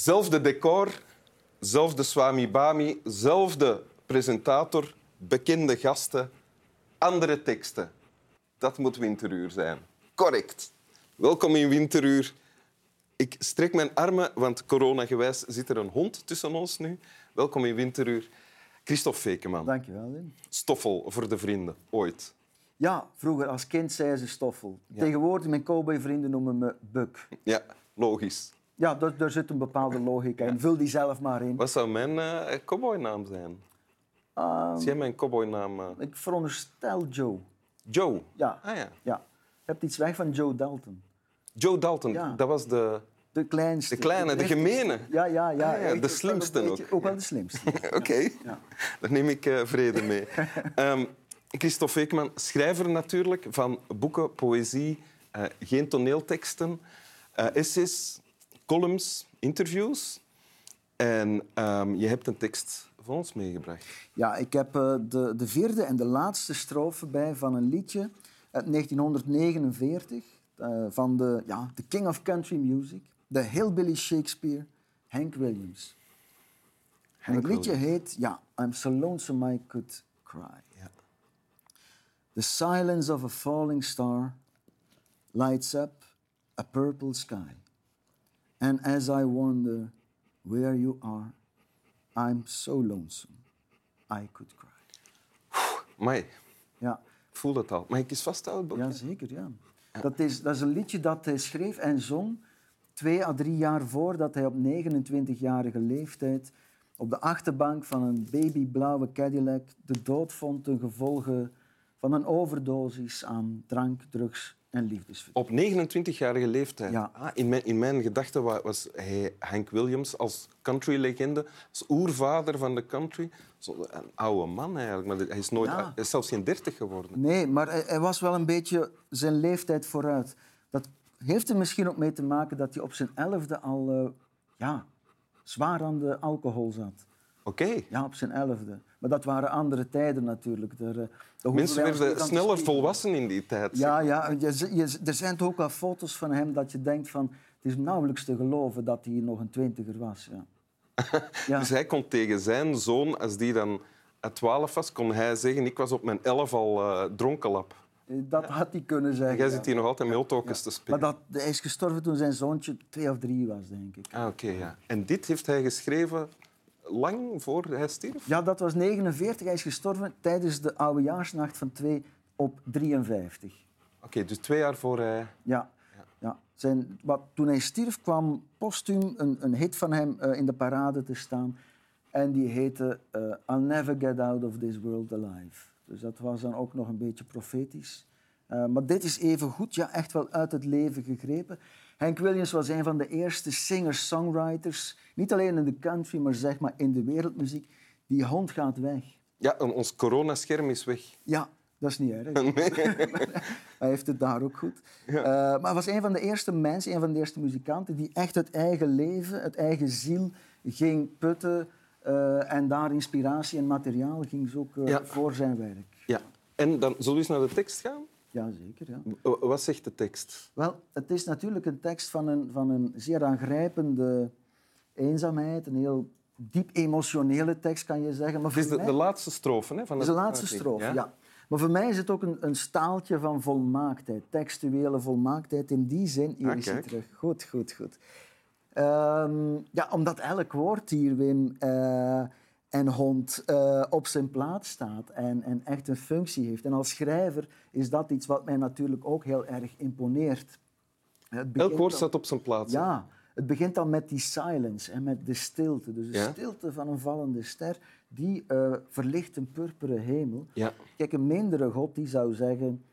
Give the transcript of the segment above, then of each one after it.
Zelfde decor, zelfde Swami Bami, zelfde presentator, bekende gasten, andere teksten. Dat moet Winteruur zijn. Correct. Welkom in Winteruur. Ik strek mijn armen, want coronagewijs zit er een hond tussen ons nu. Welkom in Winteruur. Christophe Fekeman. Dank je wel, Wim. Stoffel voor de vrienden, ooit. Ja, vroeger als kind zei ze Stoffel. Tegenwoordig, mijn cowboyvrienden noemen me Buck. Ja, logisch. Ja, daar, daar zit een bepaalde logica in. Vul die zelf maar in. Wat zou mijn uh, cowboynaam zijn? Uh, Als jij mijn cowboynaam... Uh... ik veronderstel Joe. Joe? Ja. Ah, ja. ja. Je hebt iets weg van Joe Dalton. Joe Dalton, Ja. dat was de, De kleinste. de kleine, de gemene. Ja, ja, ja. Ah, ja, de slimste ook. Ook wel de slimste. Oké, Ja. daar neem ik eh, vrede mee. Ehm Christophe Feekman, schrijver natuurlijk van boeken, poëzie, geen toneelteksten, eh, essays, columns, interviews. En ehm, je hebt een tekst voor ons meegebracht. Ja, ik heb eh, de, de vierde en de laatste strofe bij van een liedje uit 1949 eh, van de, ja, de King of Country Music, de Hillbilly Shakespeare, Hank Williams. En het liedje heet ja, I'm so lonesome I could cry. Ja. The silence of a falling star lights up a purple sky. And as I wonder where you are, I'm so lonesome I could cry. Mai, Ja, ik voel dat al. Mag ik eens vasthouden? Ja zeker. Ja. Dat, is, dat is een liedje dat hij schreef en zong twee à drie jaar voordat hij op 29-jarige leeftijd op de achterbank van een babyblauwe Cadillac de dood vond ten gevolge van een overdosis aan drank, drugs en liefdesverdriet. Op 29-jarige leeftijd. Ja. Ah, in, mijn, in mijn gedachten wa- was hij Hank Williams als country-legende, als oervader van de country. Zo een oude man eigenlijk, maar hij is, nooit, Ja. hij is zelfs geen dertig geworden. Nee, maar hij, hij was wel een beetje zijn leeftijd vooruit. Dat heeft er misschien ook mee te maken dat hij op zijn elfde al eh, ja, zwaar aan de alcohol zat. Oké. Ja, op zijn elfde. Maar dat waren andere tijden natuurlijk. Daar, eh, daar hoeven Mensen werden sneller volwassen in die tijd. Ja, ja je, je, er zijn toch ook wel foto's van hem dat je denkt van... Het is nauwelijks te geloven dat hij nog een twintiger was. Ja. Ja. Dus hij kon tegen zijn zoon, als die dan 12 was, kon hij zeggen ik was op mijn 11 al eh dronkenlap. Eh, Dat had hij kunnen zeggen. Jij ja. zit hier nog altijd met autootjes te Maar spelen. dat, hij is gestorven toen zijn zoontje twee of drie was, denk ik. Ah, oké, ja. En dit heeft hij geschreven lang voor hij stierf? Ja, dat was 49. Hij is gestorven tijdens de oudejaarsnacht van 2 op 53. Oké, dus twee jaar voor hij... Ja. ja. Zijn, wat, toen hij stierf kwam postuum een, een hit van hem eh, in de parade te staan. En die heette eh, I'll never get out of this world alive. Dus dat was dan ook nog een beetje profetisch. Eh, maar dit is even goed, ja, echt wel uit het leven gegrepen. Hank Williams was een van de eerste singers-songwriters. Niet alleen in de country, maar zeg maar in de wereldmuziek. Die hond gaat weg. Ja, en ons coronascherm is weg. Ja, dat is niet erg. hij heeft het daar ook goed. Eh, maar hij was een van de eerste mensen, een van de eerste muzikanten die echt het eigen leven, het eigen ziel ging putten eh, en daar inspiratie en materiaal ging zoeken Ja. voor zijn werk. Ja. En dan zullen we eens naar de tekst gaan? Ja, zeker. Ja. Wat zegt de tekst? Wel, het is natuurlijk een tekst van een, van een zeer aangrijpende eenzaamheid, een heel diep emotionele tekst, kan je zeggen. Maar Het is voor de, mij- de laatste strofe. Hè, van Dat is de het- laatste strofe, ja. Maar voor mij is het ook een, een staaltje van volmaaktheid, textuele volmaaktheid. In die zin, hier Ah, is hij terug. Goed, goed, goed. Ehm, ja, omdat elk woord hier, Wim, eh, en hond eh, op zijn plaats staat en, en echt een functie heeft. En als schrijver is dat iets wat mij natuurlijk ook heel erg imponeert. Elk woord staat op zijn plaats. ja, het begint dan met die silence en met de stilte. Dus de Ja. stilte van een vallende ster, die eh, verlicht een purperen hemel. Ja. Kijk, een mindere god die zou zeggen...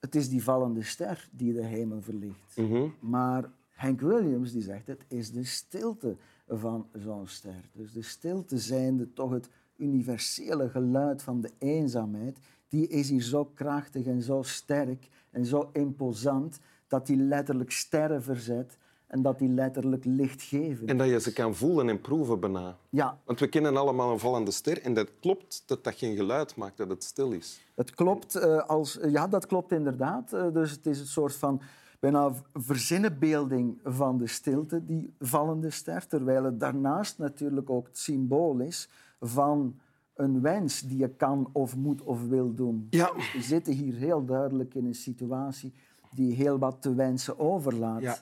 Het is die vallende ster die de hemel verlicht. Mhm. Maar Hank Williams die zegt, het is de stilte van zo'n ster. Dus de stilte zijnde toch het universele geluid van de eenzaamheid, die is hier zo krachtig en zo sterk en zo imposant dat die letterlijk sterren verzet En dat die letterlijk licht geven. En dat je ze kan voelen en proeven bijna. Ja, Want we kennen allemaal een vallende ster en dat klopt dat dat geen geluid maakt, dat het stil is. het klopt, eh, als, ja, dat klopt inderdaad. Eh, dus het is een soort van bijna verzinnenbeelding van de stilte, die vallende ster. Terwijl het daarnaast natuurlijk ook het symbool is van een wens die je kan of moet of wil doen. Ja. We zitten hier heel duidelijk in een situatie die heel wat te wensen overlaat. Ja.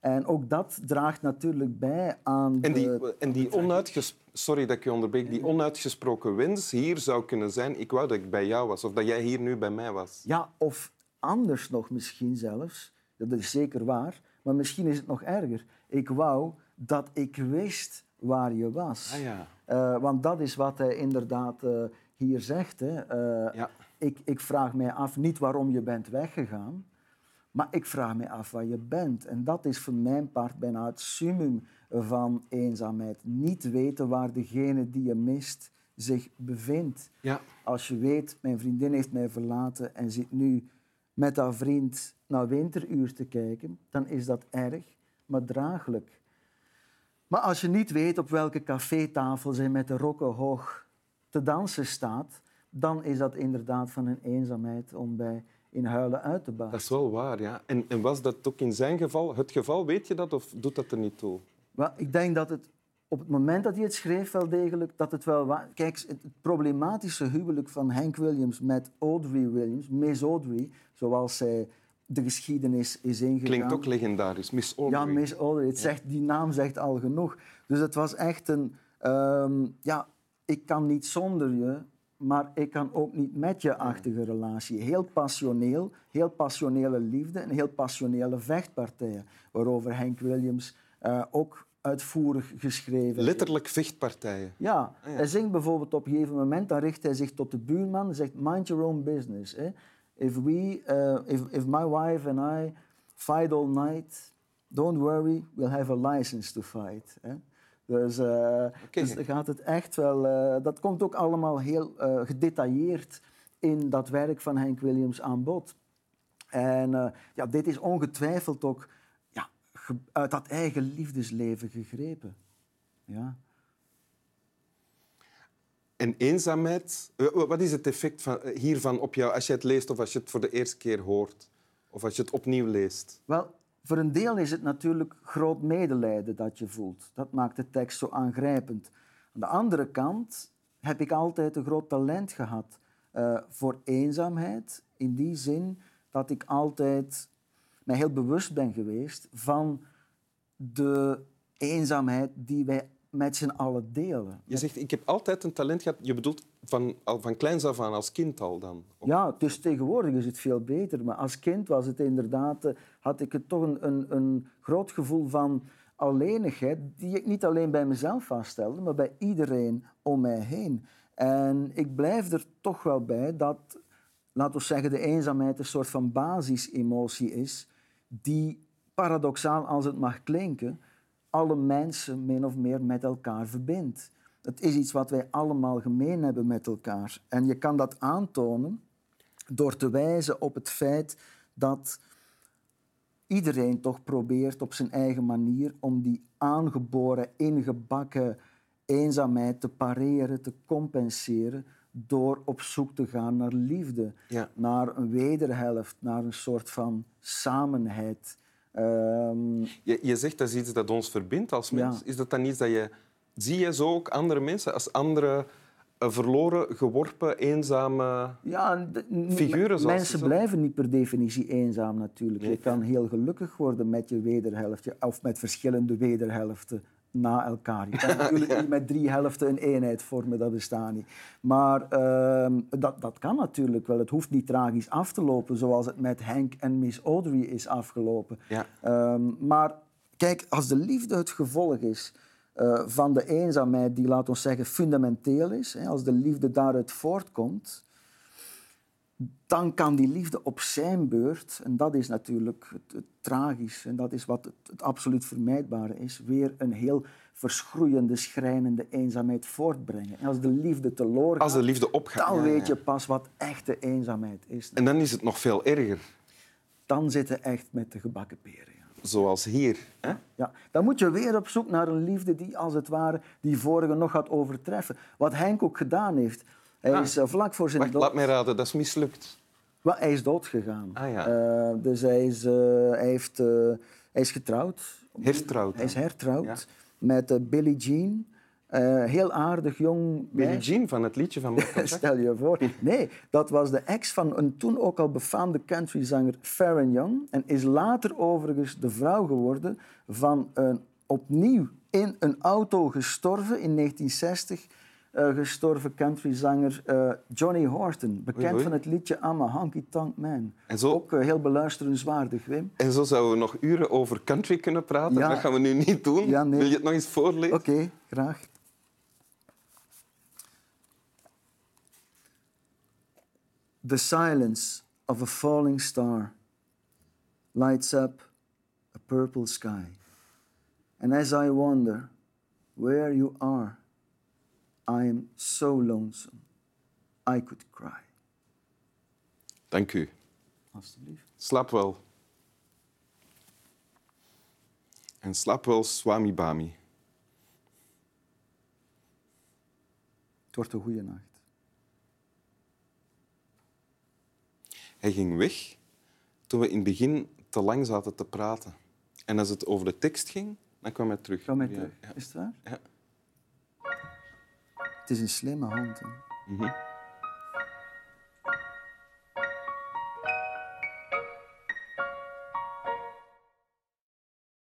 En ook dat draagt natuurlijk bij aan En de... en die, onuitges... Sorry dat ik je onderbreek. Die onuitgesproken wens hier zou kunnen zijn... Ik wou dat ik bij jou was. Of dat jij hier nu bij mij was. Ja, of anders nog misschien zelfs. Dat is zeker waar. Maar misschien is het nog erger. Ik wou dat ik wist waar je was. Ah ja. Eh, want dat is wat hij inderdaad eh, hier zegt. Hè. Eh, Ja. ik, ik vraag mij af niet waarom je bent weggegaan, maar ik vraag mij af waar je bent. En dat is voor mijn part bijna het summum van eenzaamheid. Niet weten waar degene die je mist zich bevindt. Ja. Als je weet, mijn vriendin heeft mij verlaten en zit nu met haar vriend naar winteruur te kijken, dan is dat erg, maar draaglijk. Maar als je niet weet op welke cafétafel zij met de rokken hoog te dansen staat, dan is dat inderdaad van een eenzaamheid om bij in huilen uit te baten. Dat is wel waar, ja. En, en was dat ook in zijn geval het geval? Weet je dat of doet dat er niet toe? Ik denk dat het op het moment dat hij het schreef, wel degelijk, dat het wel wa- Kijk, het, problematische huwelijk van Hank Williams met Audrey Williams, Miss Audrey, zoals zij de geschiedenis is ingegaan. Klinkt ook legendarisch. Miss Audrey. Ja, Miss Audrey. Het zegt, die naam zegt al genoeg. Dus het was echt een... ehm, ja, ik kan niet zonder je, maar ik kan ook niet met je achtige relatie. Heel passioneel, heel passionele liefde en heel passionele vechtpartijen. Waarover Hank Williams eh, ook uitvoerig geschreven. Letterlijk vechtpartijen. Ja, Ah, ja. hij zingt bijvoorbeeld op een gegeven moment, dan richt hij zich tot de buurman en zegt, mind your own business. Hè. If, we, uh, if, if my wife and I fight all night, don't worry, we'll have a license to fight. Hè. Dus, eh, dus dan gaat het echt wel... eh, dat komt ook allemaal heel eh, gedetailleerd in dat werk van Hank Williams aan bod. En eh, ja, dit is ongetwijfeld ook uit dat eigen liefdesleven gegrepen. Ja. En eenzaamheid, eh, wat is het effect van, eh, hiervan op jou als je het leest of als je het voor de eerste keer hoort? Of als je het opnieuw leest? Wel, voor een deel is het natuurlijk groot medelijden dat je voelt. Dat maakt de tekst zo aangrijpend. Aan de andere kant heb ik altijd een groot talent gehad eh, voor eenzaamheid. In die zin dat ik altijd mij heel bewust ben geweest van de eenzaamheid die wij met z'n allen delen. Je zegt, ik heb altijd een talent gehad. Je bedoelt van, al van kleins af aan, als kind al dan? Ja, dus tegenwoordig is het veel beter. Maar als kind was het inderdaad, eh, had ik het toch een, een, een groot gevoel van alleenigheid, die ik niet alleen bij mezelf vaststelde, maar bij iedereen om mij heen. En ik blijf er toch wel bij dat, laten we zeggen, de eenzaamheid een soort van basisemotie is, die paradoxaal als het mag klinken, alle mensen min of meer met elkaar verbindt. Het is iets wat wij allemaal gemeen hebben met elkaar. En je kan dat aantonen door te wijzen op het feit dat iedereen toch probeert op zijn eigen manier om die aangeboren, ingebakken eenzaamheid te pareren, te compenseren door op zoek te gaan naar liefde, Ja. naar een wederhelft, naar een soort van samenheid. Ehm, Je, je zegt dat is iets dat ons verbindt als mens. Ja. Is dat dan iets dat je... Zie je zo ook andere mensen als andere eh, verloren, geworpen, eenzame... Ja, Figuren zoals mensen zo- blijven niet per definitie eenzaam natuurlijk. Nee. Je kan heel gelukkig worden met je wederhelft of met verschillende wederhelften na elkaar. Je kan natuurlijk niet met drie helften een eenheid vormen, dat bestaat niet. Maar ehm, dat, dat kan natuurlijk wel. Het hoeft niet tragisch af te lopen zoals het met Henk en Miss Audrey is afgelopen. Ja. Ehm, maar kijk, als de liefde het gevolg is eh, van de eenzaamheid die, laten we zeggen, fundamenteel is, hè, als de liefde daaruit voortkomt, dan kan die liefde op zijn beurt, en dat is natuurlijk het, het tragisch, en dat is wat het, het absoluut vermijdbare is, weer een heel verschroeiende, schrijnende eenzaamheid voortbrengen. En als de liefde teloor gaat, Als de liefde opgaat. dan Ja, weet ja. je pas wat echte eenzaamheid is. En dan is het nog veel erger. dan zitten echt met de gebakken peren. Ja. Zoals hier. Hè? Ja, dan moet je weer op zoek naar een liefde die, als het ware, die vorige nog gaat overtreffen. Wat Henk ook gedaan heeft. Hij Ah. is eh, vlak voor zijn Wacht, dood... laat mij raden, dat is mislukt. Wel, hij is doodgegaan. Ah, ja. Eh, dus hij is, eh, hij, heeft, hij is getrouwd. Hertrouwd. Hij is hertrouwd Ja. met Billie Jean. Heel aardig jong Billie. Jean van het liedje van Michael. Stel je voor. Nee, dat was de ex van een toen ook al befaamde countryzanger Farron Young. En is later overigens de vrouw geworden van een opnieuw in een auto gestorven in 1960 eh, gestorven countryzanger eh, Johnny Horton. Bekend Oei, oei. van het liedje I'm a Honky Tonk Man. Zo- Ook eh, heel beluisterenswaardig, Wim. En zo zouden we nog uren over country kunnen praten. Ja. Dat gaan we nu niet doen. Ja, nee. Wil je het nog eens voorlezen? Oké, graag. The silence of a falling star lights up a purple sky. And as I wonder where you are, I am so lonesome I could cry. Dank u. Alsjeblieft. Slaap wel. En slaap wel, Swami Bami. Het wordt een goede nacht. Hij ging weg toen we in het begin te lang zaten te praten. En als het over de tekst ging, dan kwam hij terug. Maar Ja, terug. ja. Is het waar? Ja. Het is een slimme hond. Hè? Mhm.